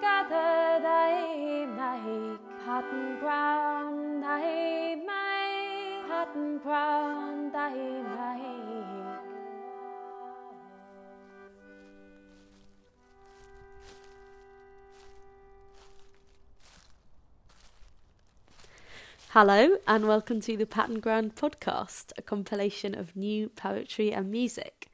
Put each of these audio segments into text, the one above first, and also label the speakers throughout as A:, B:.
A: together they make pattern ground they make pattern ground they make
B: Hello, and welcome to the Pattern Ground podcast, a compilation of new poetry and music.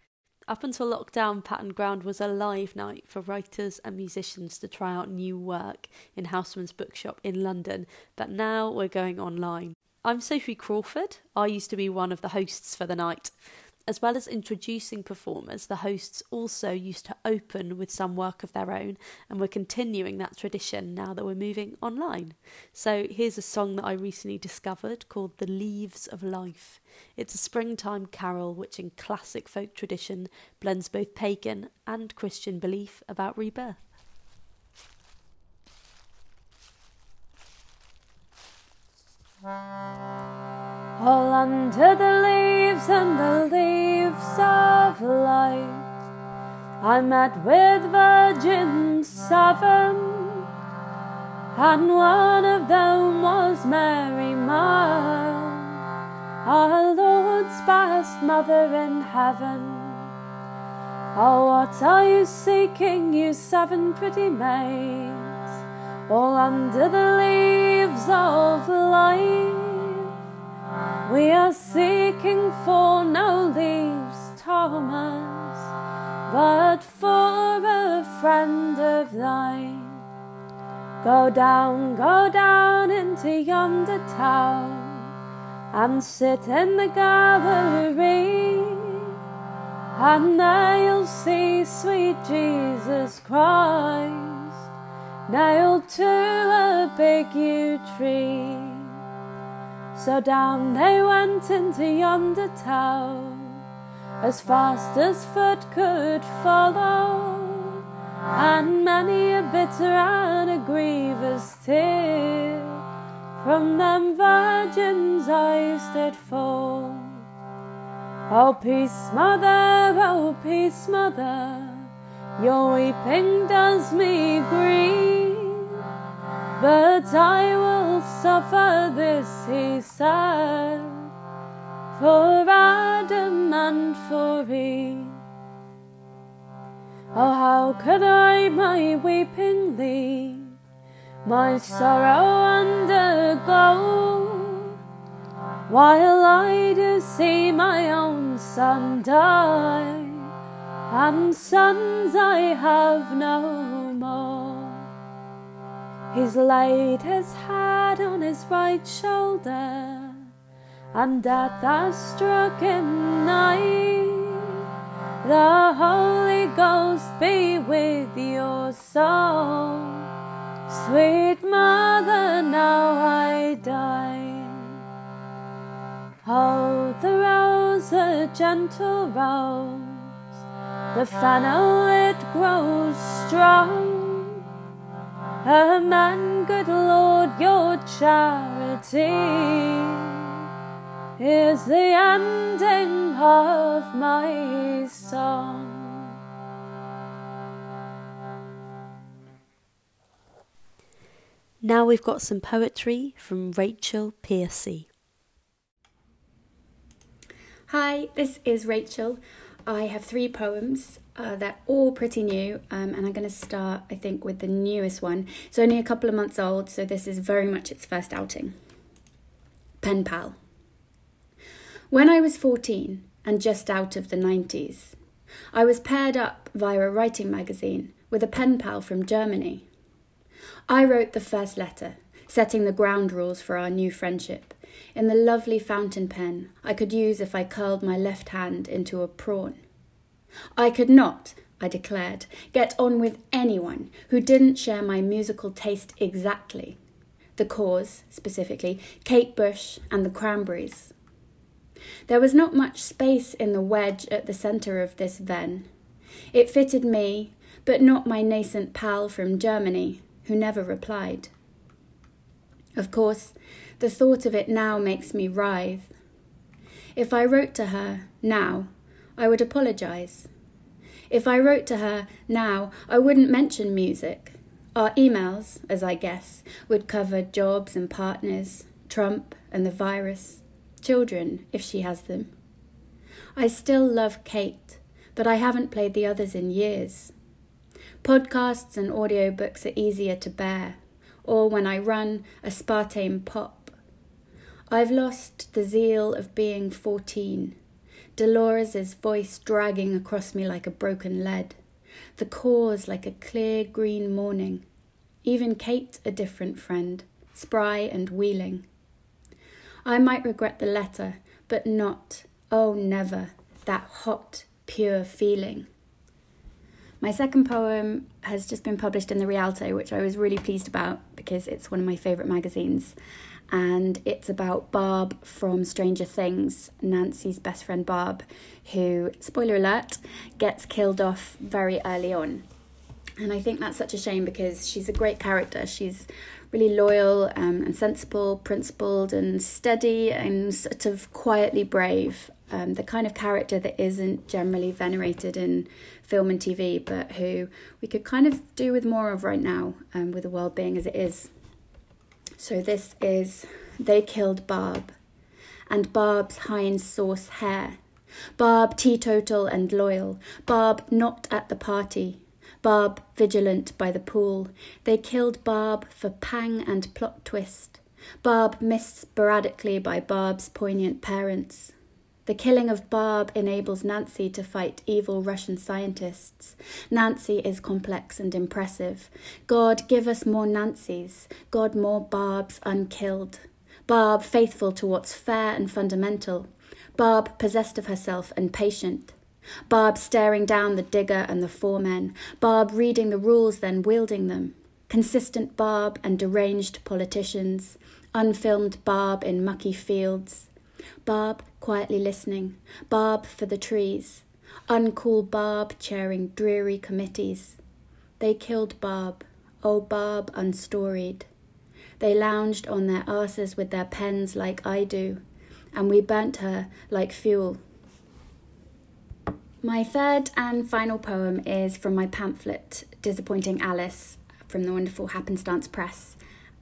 B: Up until lockdown, Pattern Ground was a live night for writers and musicians to try out new work in Housmans Bookshop in London, but now we're going online. I'm Sophie Crawford. I used to be one of the hosts for the night. As well as introducing performers, the hosts also used to open with some work of their own, and we're continuing that tradition now that we're moving online. So here's a song that I recently discovered called The Leaves of Life. It's a springtime carol which, in classic folk tradition, blends both pagan and Christian belief about rebirth.
A: All under the leaves and the I met with virgins seven, and one of them was Mary, my our Lord's best mother in heaven. Oh, what are you seeking, you seven pretty maids, all under the leaves of life? We are seeking for no leaves, Thomas, but for a friend of thine. Go down, go down into yonder town and sit in the gallery, and there you'll see sweet Jesus Christ nailed to a big yew tree. So down they went into yonder town as fast as foot could follow, and many a bitter and a grievous tear from them virgins' eyes did fall. Oh, peace, mother, oh, peace, mother, your weeping does me grieve. But I will suffer this, he said, for Adam and for Eve. Oh, how could I my weeping leave, my sorrow undergo, while I do see my own son die, and sons I have no more? He's laid his head on his right shoulder, and death has struck him nigh. The Holy Ghost be with your soul, sweet mother. Now I die. Hold the rose, a gentle rose, the fennel it grows strong. Amen, good Lord, your charity is the ending of my song.
B: Now we've got some poetry from Rachel Piercey.
C: Hi, this is Rachel. I have three poems. Uh, they're all pretty new, um, and I'm going to start, I think, with the newest one. It's only a couple of months old, so this is very much its first outing. Pen Pal. When I was 14 and just out of the 90s, I was paired up via a writing magazine with a pen pal from Germany. I wrote the first letter, setting the ground rules for our new friendship, in the lovely fountain pen I could use if I curled my left hand into a prawn. I could not, I declared, get on with anyone who didn't share my musical taste exactly. The cause, specifically, Kate Bush and the Cranberries. There was not much space in the wedge at the centre of this Venn. It fitted me, but not my nascent pal from Germany, who never replied. Of course, the thought of it now makes me writhe. If I wrote to her now, I would apologize. If I wrote to her now, I wouldn't mention music. Our emails, as I guess, would cover jobs and partners, Trump and the virus, children, if she has them. I still love Kate, but I haven't played the others in years. Podcasts and audiobooks are easier to bear, or when I run, aspartame pop. I've lost the zeal of being 14, Dolores' voice dragging across me like a broken lead the cause like a clear green morning. Even Kate a different friend, spry and wheeling. I might regret the letter, but not, oh never, that hot, pure feeling. My second poem has just been published in the Rialto, which I was really pleased about because it's one of my favourite magazines and it's about Barb from Stranger Things, Nancy's best friend Barb, who, spoiler alert, gets killed off very early on. And I think that's such a shame because she's a great character. She's really loyal um, and sensible, principled and steady and sort of quietly brave. Um, the kind of character that isn't generally venerated in film and TV, but who we could kind of do with more of right now um, with the world being as it is. So this is They Killed Barb, and Barb's hind sauce hair. Barb teetotal and loyal, Barb not at the party, Barb vigilant by the pool. They killed Barb for pang and plot twist. Barb missed sporadically by Barb's poignant parents. The killing of Barb enables Nancy to fight evil Russian scientists. Nancy is complex and impressive. God, give us more Nancys. God, more Barbs unkilled. Barb, faithful to what's fair and fundamental. Barb, possessed of herself and patient. Barb staring down the digger and the foremen. Barb reading the rules, then wielding them. Consistent Barb and deranged politicians. Unfilmed Barb in mucky fields. Barb quietly listening, Barb for the trees, uncool Barb chairing dreary committees. They killed Barb, oh Barb unstoried. They lounged on their asses with their pens like I do, and we burnt her like fuel. My third and final poem is from my pamphlet, Disappointing Alice, from the wonderful Happenstance Press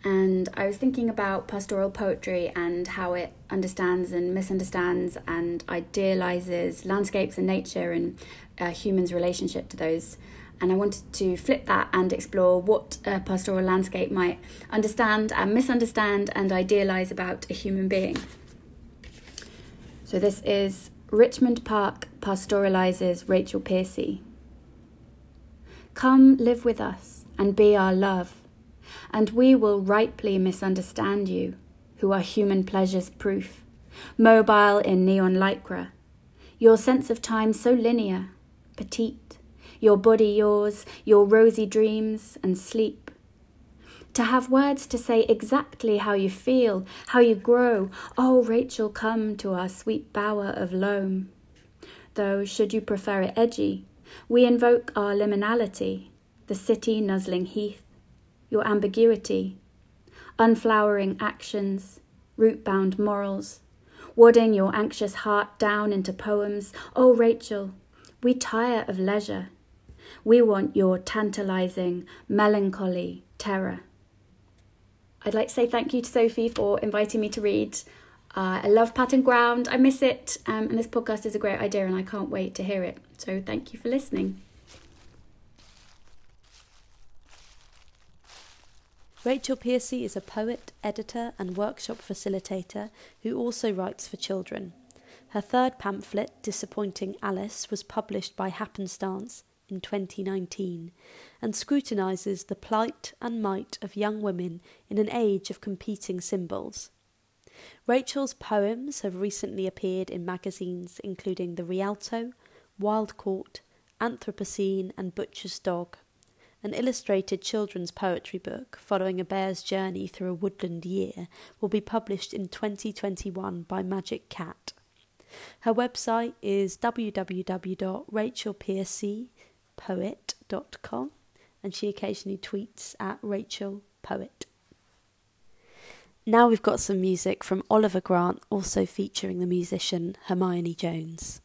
C: and I was thinking about pastoral poetry and how it understands and misunderstands and idealizes landscapes and nature and uh, humans' relationship to those. And I wanted to flip that and explore what a pastoral landscape might understand and misunderstand and idealize about a human being. So this is Richmond Park pastoralizes Rachel Piercey. Come live with us and be our love and we will rightly misunderstand you, who are human pleasures proof, mobile in neon lycra, your sense of time so linear, petite, your body yours, your rosy dreams and sleep. To have words to say exactly how you feel, how you grow, oh, Rachel, come to our sweet bower of loam. Though, should you prefer it edgy, we invoke our liminality, the city nuzzling heath, your ambiguity, unflowering actions, root bound morals, wadding your anxious heart down into poems. Oh, Rachel, we tire of leisure. We want your tantalizing, melancholy terror. I'd like to say thank you to Sophie for inviting me to read. Uh, I love Pattern Ground, I miss it, um, and this podcast is a great idea, and I can't wait to hear it. So, thank you for listening.
A: Rachel Piercey is a poet, editor, and workshop facilitator who also writes for children. Her third pamphlet, Disappointing Alice, was published by Happenstance in 2019 and scrutinises the plight and might of young women in an age of competing symbols. Rachel's poems have recently appeared in magazines including The Rialto, Wild Court, Anthropocene, and Butcher's Dog an illustrated children's poetry book following a bear's journey through a woodland year will be published in 2021 by Magic Cat. Her website is www.rachelpierceypoet.com and she occasionally tweets at Rachel Poet. Now we've got some music from Oliver Grant, also featuring the musician Hermione Jones.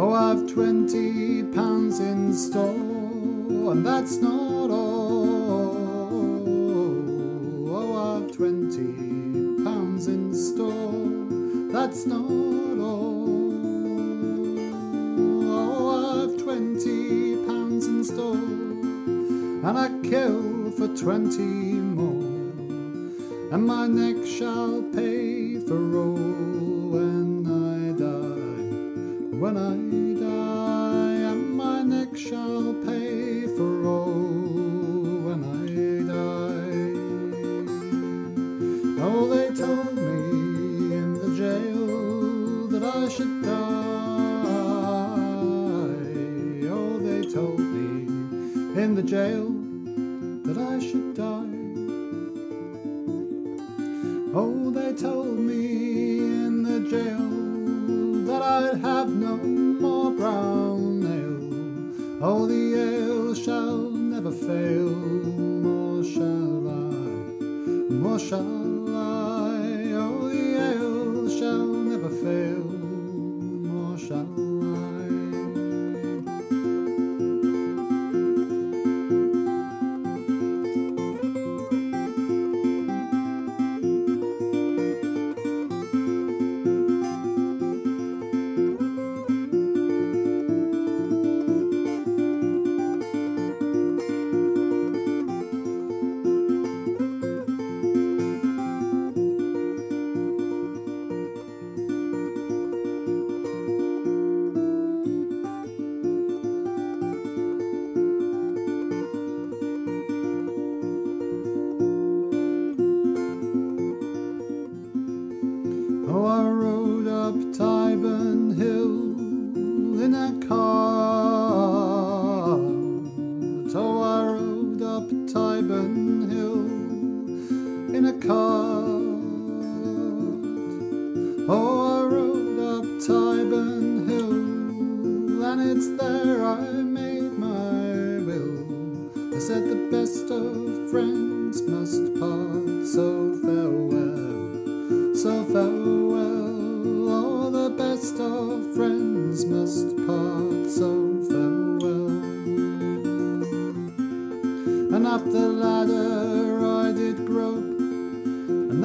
D: Oh, I've twenty pounds in store, and that's not all. Oh, I've twenty pounds in store, that's not all. Oh, I've twenty pounds in store, and I kill for twenty more, and my neck shall pay for all. when I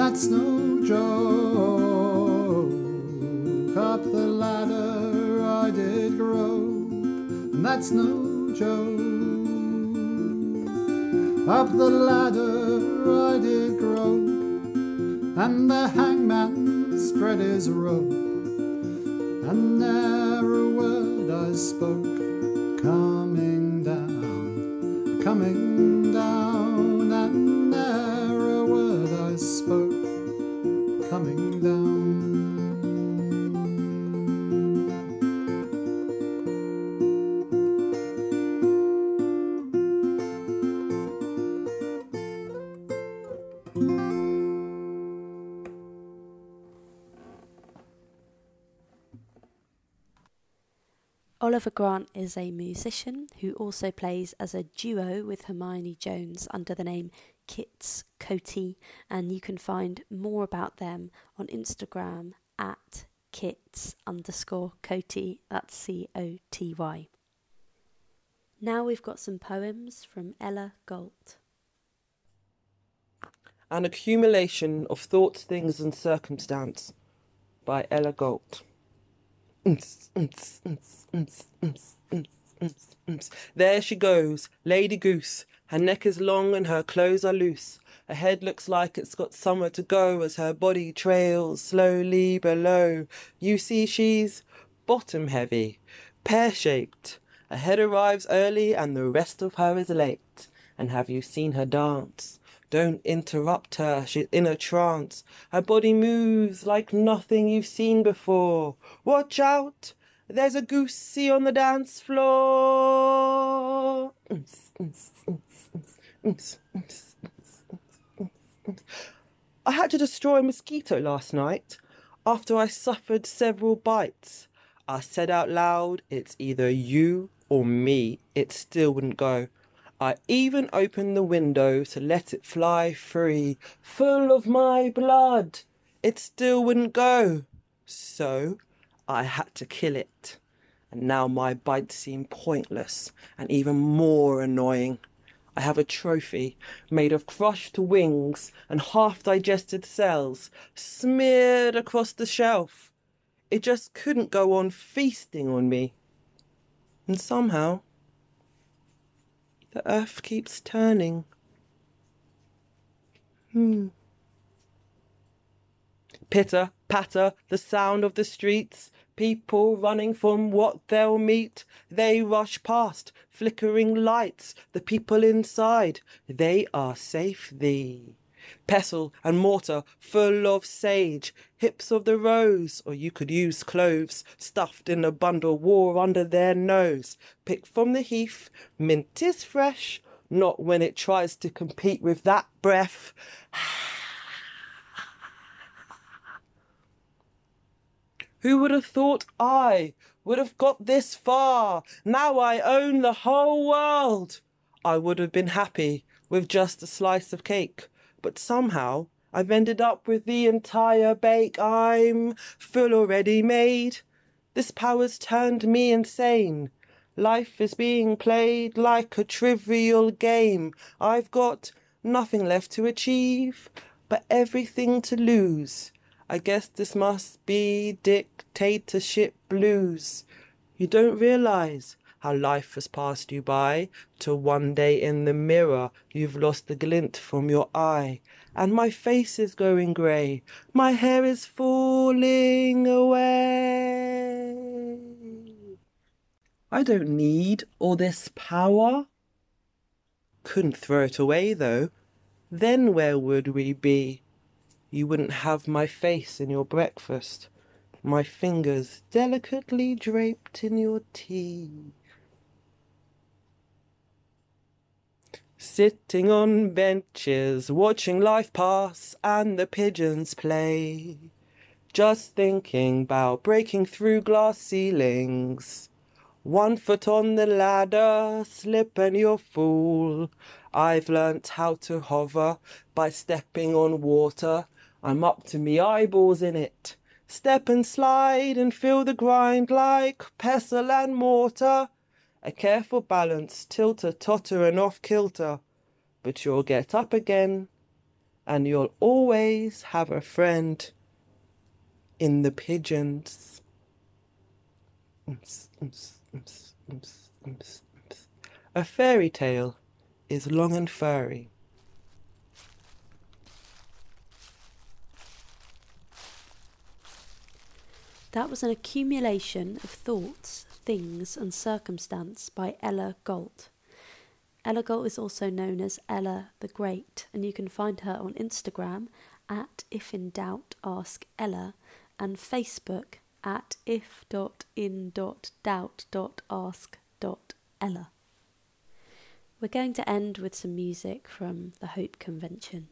D: That's no joke. Up the ladder I did grope, and that's no joke. Up the ladder I did grope, and the hangman spread his rope, and never a word I spoke.
B: Oliver Grant is a musician who also plays as a duo with Hermione Jones under the name Kits Coty, and you can find more about them on Instagram at kits underscore Coty, that's C O T Y. Now we've got some poems from Ella Galt.
E: An accumulation of thoughts, things, and circumstance by Ella Galt. There she goes, Lady Goose. Her neck is long and her clothes are loose. Her head looks like it's got somewhere to go as her body trails slowly below. You see, she's bottom heavy, pear shaped. Her head arrives early and the rest of her is late. And have you seen her dance? Don't interrupt her, she's in a trance. Her body moves like nothing you've seen before. Watch out! There's a goosey on the dance floor. I had to destroy a mosquito last night after I suffered several bites. I said out loud, it's either you or me. It still wouldn't go. I even opened the window to let it fly free, full of my blood. It still wouldn't go. So I had to kill it. And now my bites seem pointless and even more annoying. I have a trophy made of crushed wings and half digested cells smeared across the shelf. It just couldn't go on feasting on me. And somehow, the earth keeps turning. Hmm. Pitter, patter, the sound of the streets, people running from what they'll meet. They rush past, flickering lights, the people inside, they are safe thee pestle and mortar full of sage, hips of the rose, or you could use cloves stuffed in a bundle wore under their nose. Picked from the heath, mint is fresh, not when it tries to compete with that breath. Who would have thought I would have got this far? Now I own the whole world. I would have been happy with just a slice of cake but somehow I've ended up with the entire bake. I'm full already made. This power's turned me insane. Life is being played like a trivial game. I've got nothing left to achieve, but everything to lose. I guess this must be dictatorship blues. You don't realize how life has passed you by, till one day in the mirror you've lost the glint from your eye, and my face is going grey, my hair is falling away. I don't need all this power. Couldn't throw it away though. Then where would we be? You wouldn't have my face in your breakfast, my fingers delicately draped in your tea. Sitting on benches, watching life pass and the pigeons play. Just thinking about breaking through glass ceilings. One foot on the ladder, slip and you'll fall. I've learnt how to hover by stepping on water. I'm up to me eyeballs in it. Step and slide and feel the grind like pestle and mortar a careful balance, tilter, totter, and off kilter. But you'll get up again, and you'll always have a friend in the pigeons. A fairy tale is long and furry.
B: That was an accumulation of thoughts Things and Circumstance by Ella Galt. Ella Galt is also known as Ella the Great, and you can find her on Instagram
A: at If in Doubt Ask Ella and Facebook at if.in.doubt.ask.ella. We're going to end with some music from the Hope Convention.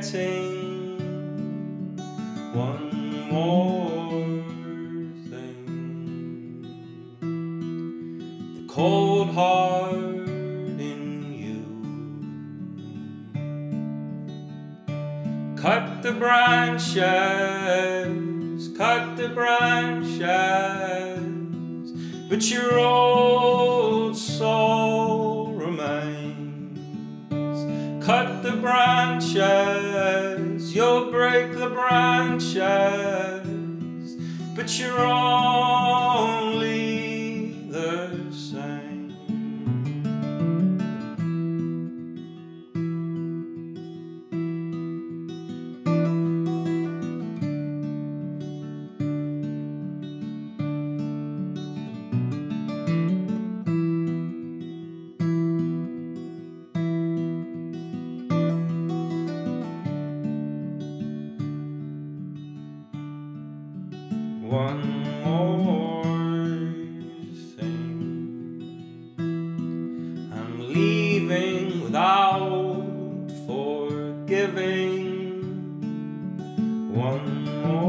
B: forgetting one more thing. The cold heart in you. Cut the branches, cut the branches, but your old soul
D: remains. Cut the branches. you're all giving one more.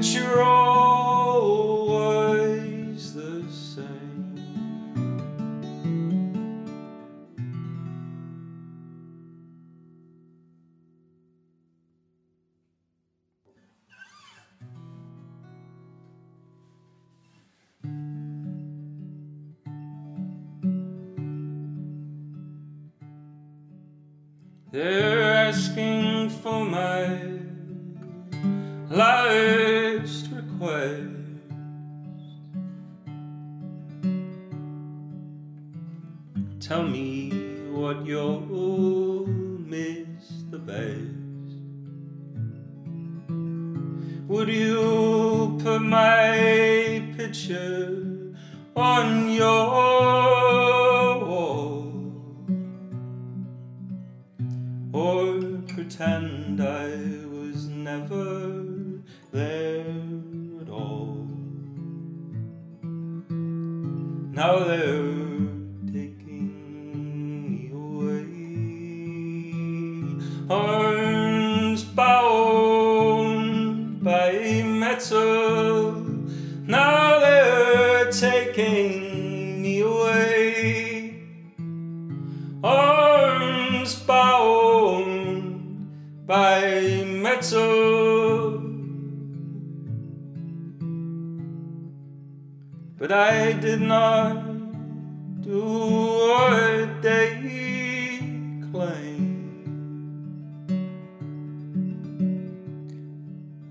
D: They're me away. Arms bound by metal. But I did not do what they claim.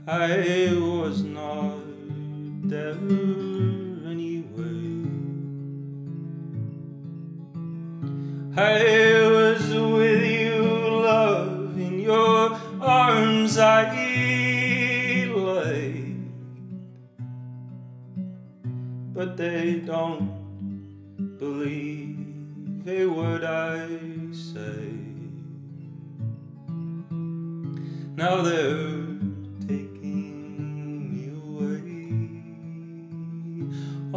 D: I was not there I was with you, love, in your arms I lay. But they don't believe a word I say. Now they're taking me away.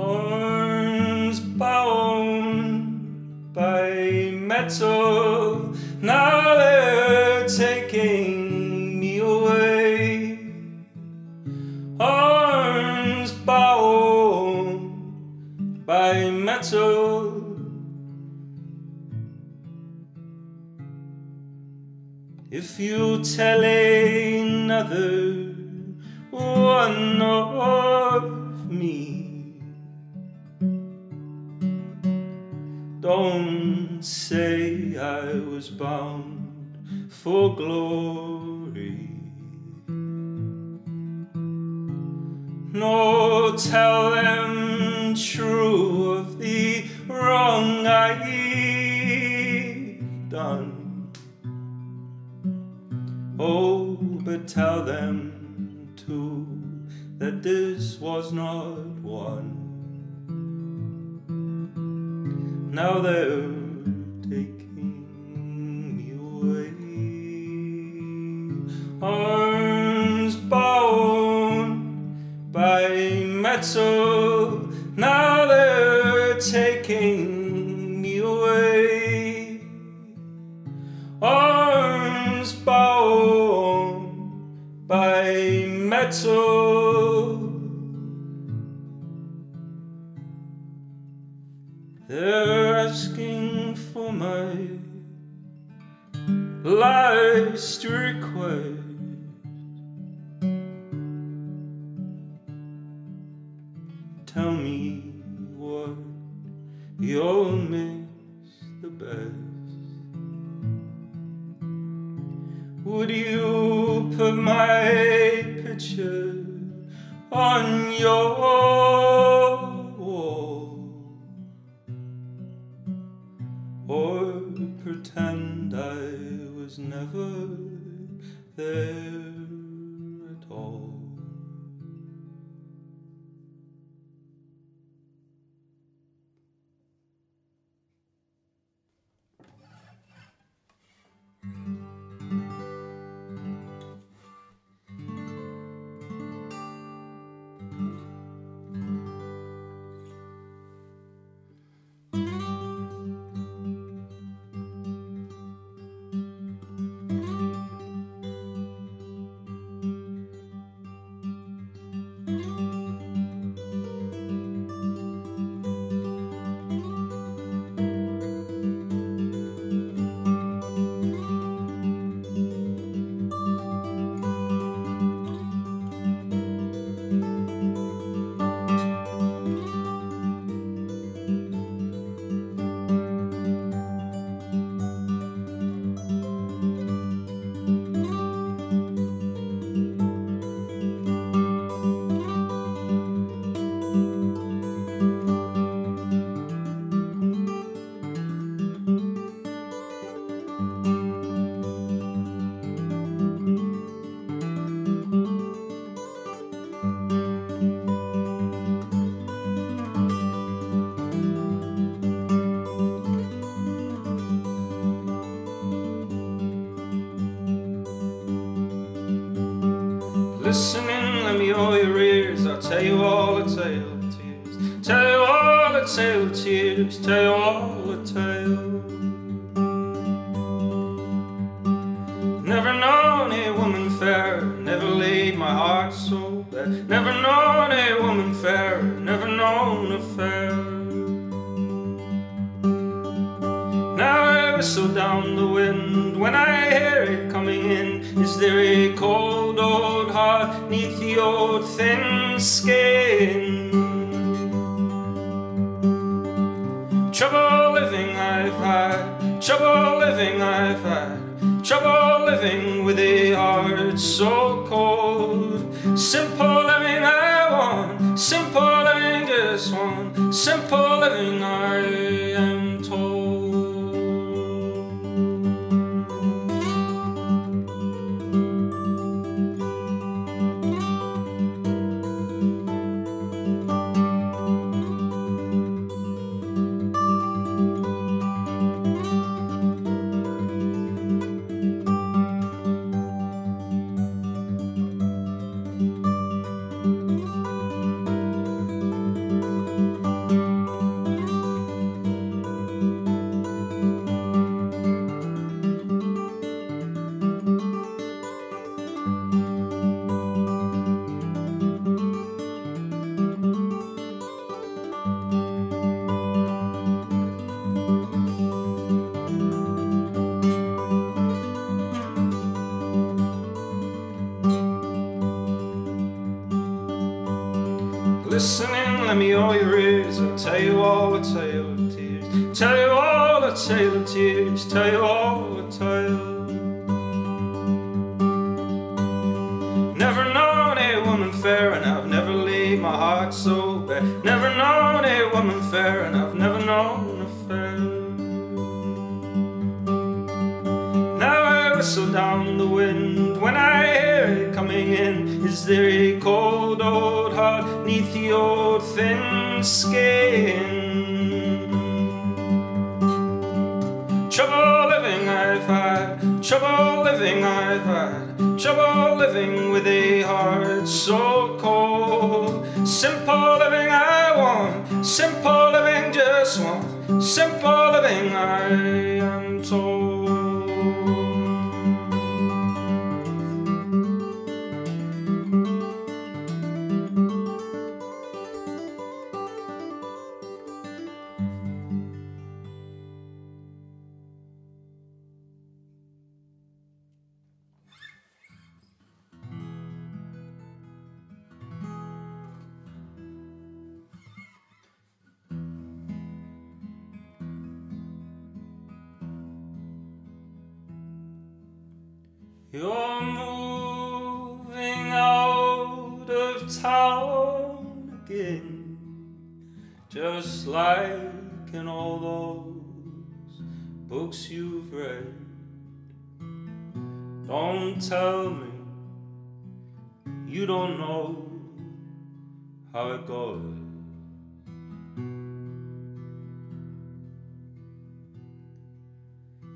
D: Arms bound by metal. Now they're taking me away. Arms bound by metal. If you tell another one of me, say I was bound for glory. No, tell them true of the wrong I've done. Oh, but tell them too that this was not one. Now they're Arms bound by metal. Now they're taking me away. Arms bound by metal. They're asking for my last request. Tell me what you'll miss the best. Would you put my picture on your wall? Or pretend I was never there Listening, cold. Simple living I want, simple living just want, simple living I a fair, and I've never known a fair. Now I whistle down the wind when I hear it coming in. Is there a cold old heart neath the old thin skin? Trouble living I've had, trouble living I've had, trouble living with a heart so cold. Simple living just like in all those books you've read. Don't tell me you don't know how it goes.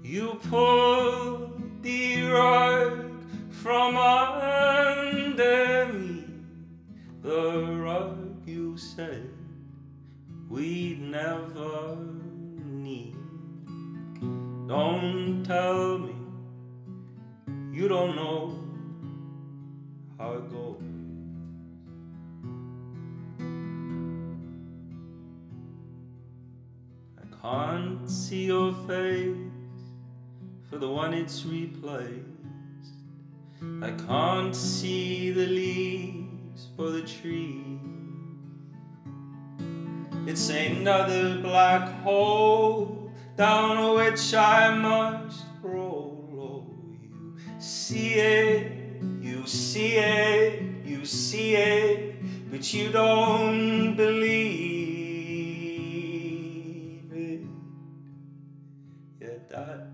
D: You pulled the rug from under me, the rug you said we'd never need. Don't tell me you don't know how it goes. I can't see your face for the one it's replaced. I can't see the leaves for the tree. It's another black hole down which I must roll. Oh, you see it, you see it, you see it, but you don't believe it. Yeah, that's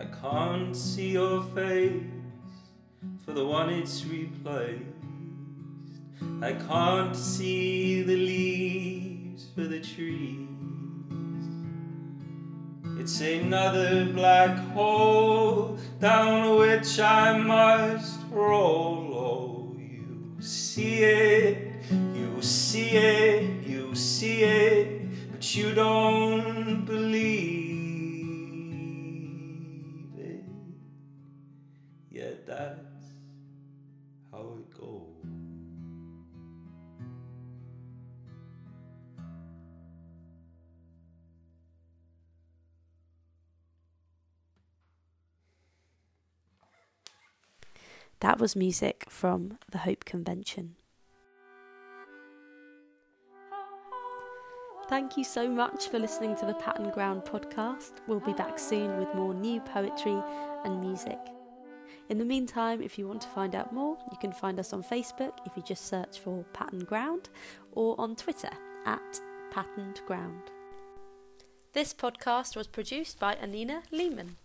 D: I can't see your face for the one it's replaced. I can't see the leaves for the trees. It's another black hole down which I must roll. Oh, you see it, you see it, you see it, but you don't believe that's how it goes.
A: That was music from the Hope Convention. Thank you so much for listening to the Patterned Ground podcast. We'll be back soon with more new poetry and music. In the meantime, if you want to find out more, you can find us on Facebook if you just search for Patterned Ground or on Twitter at Patterned Ground. This podcast was produced by Anina Lehman.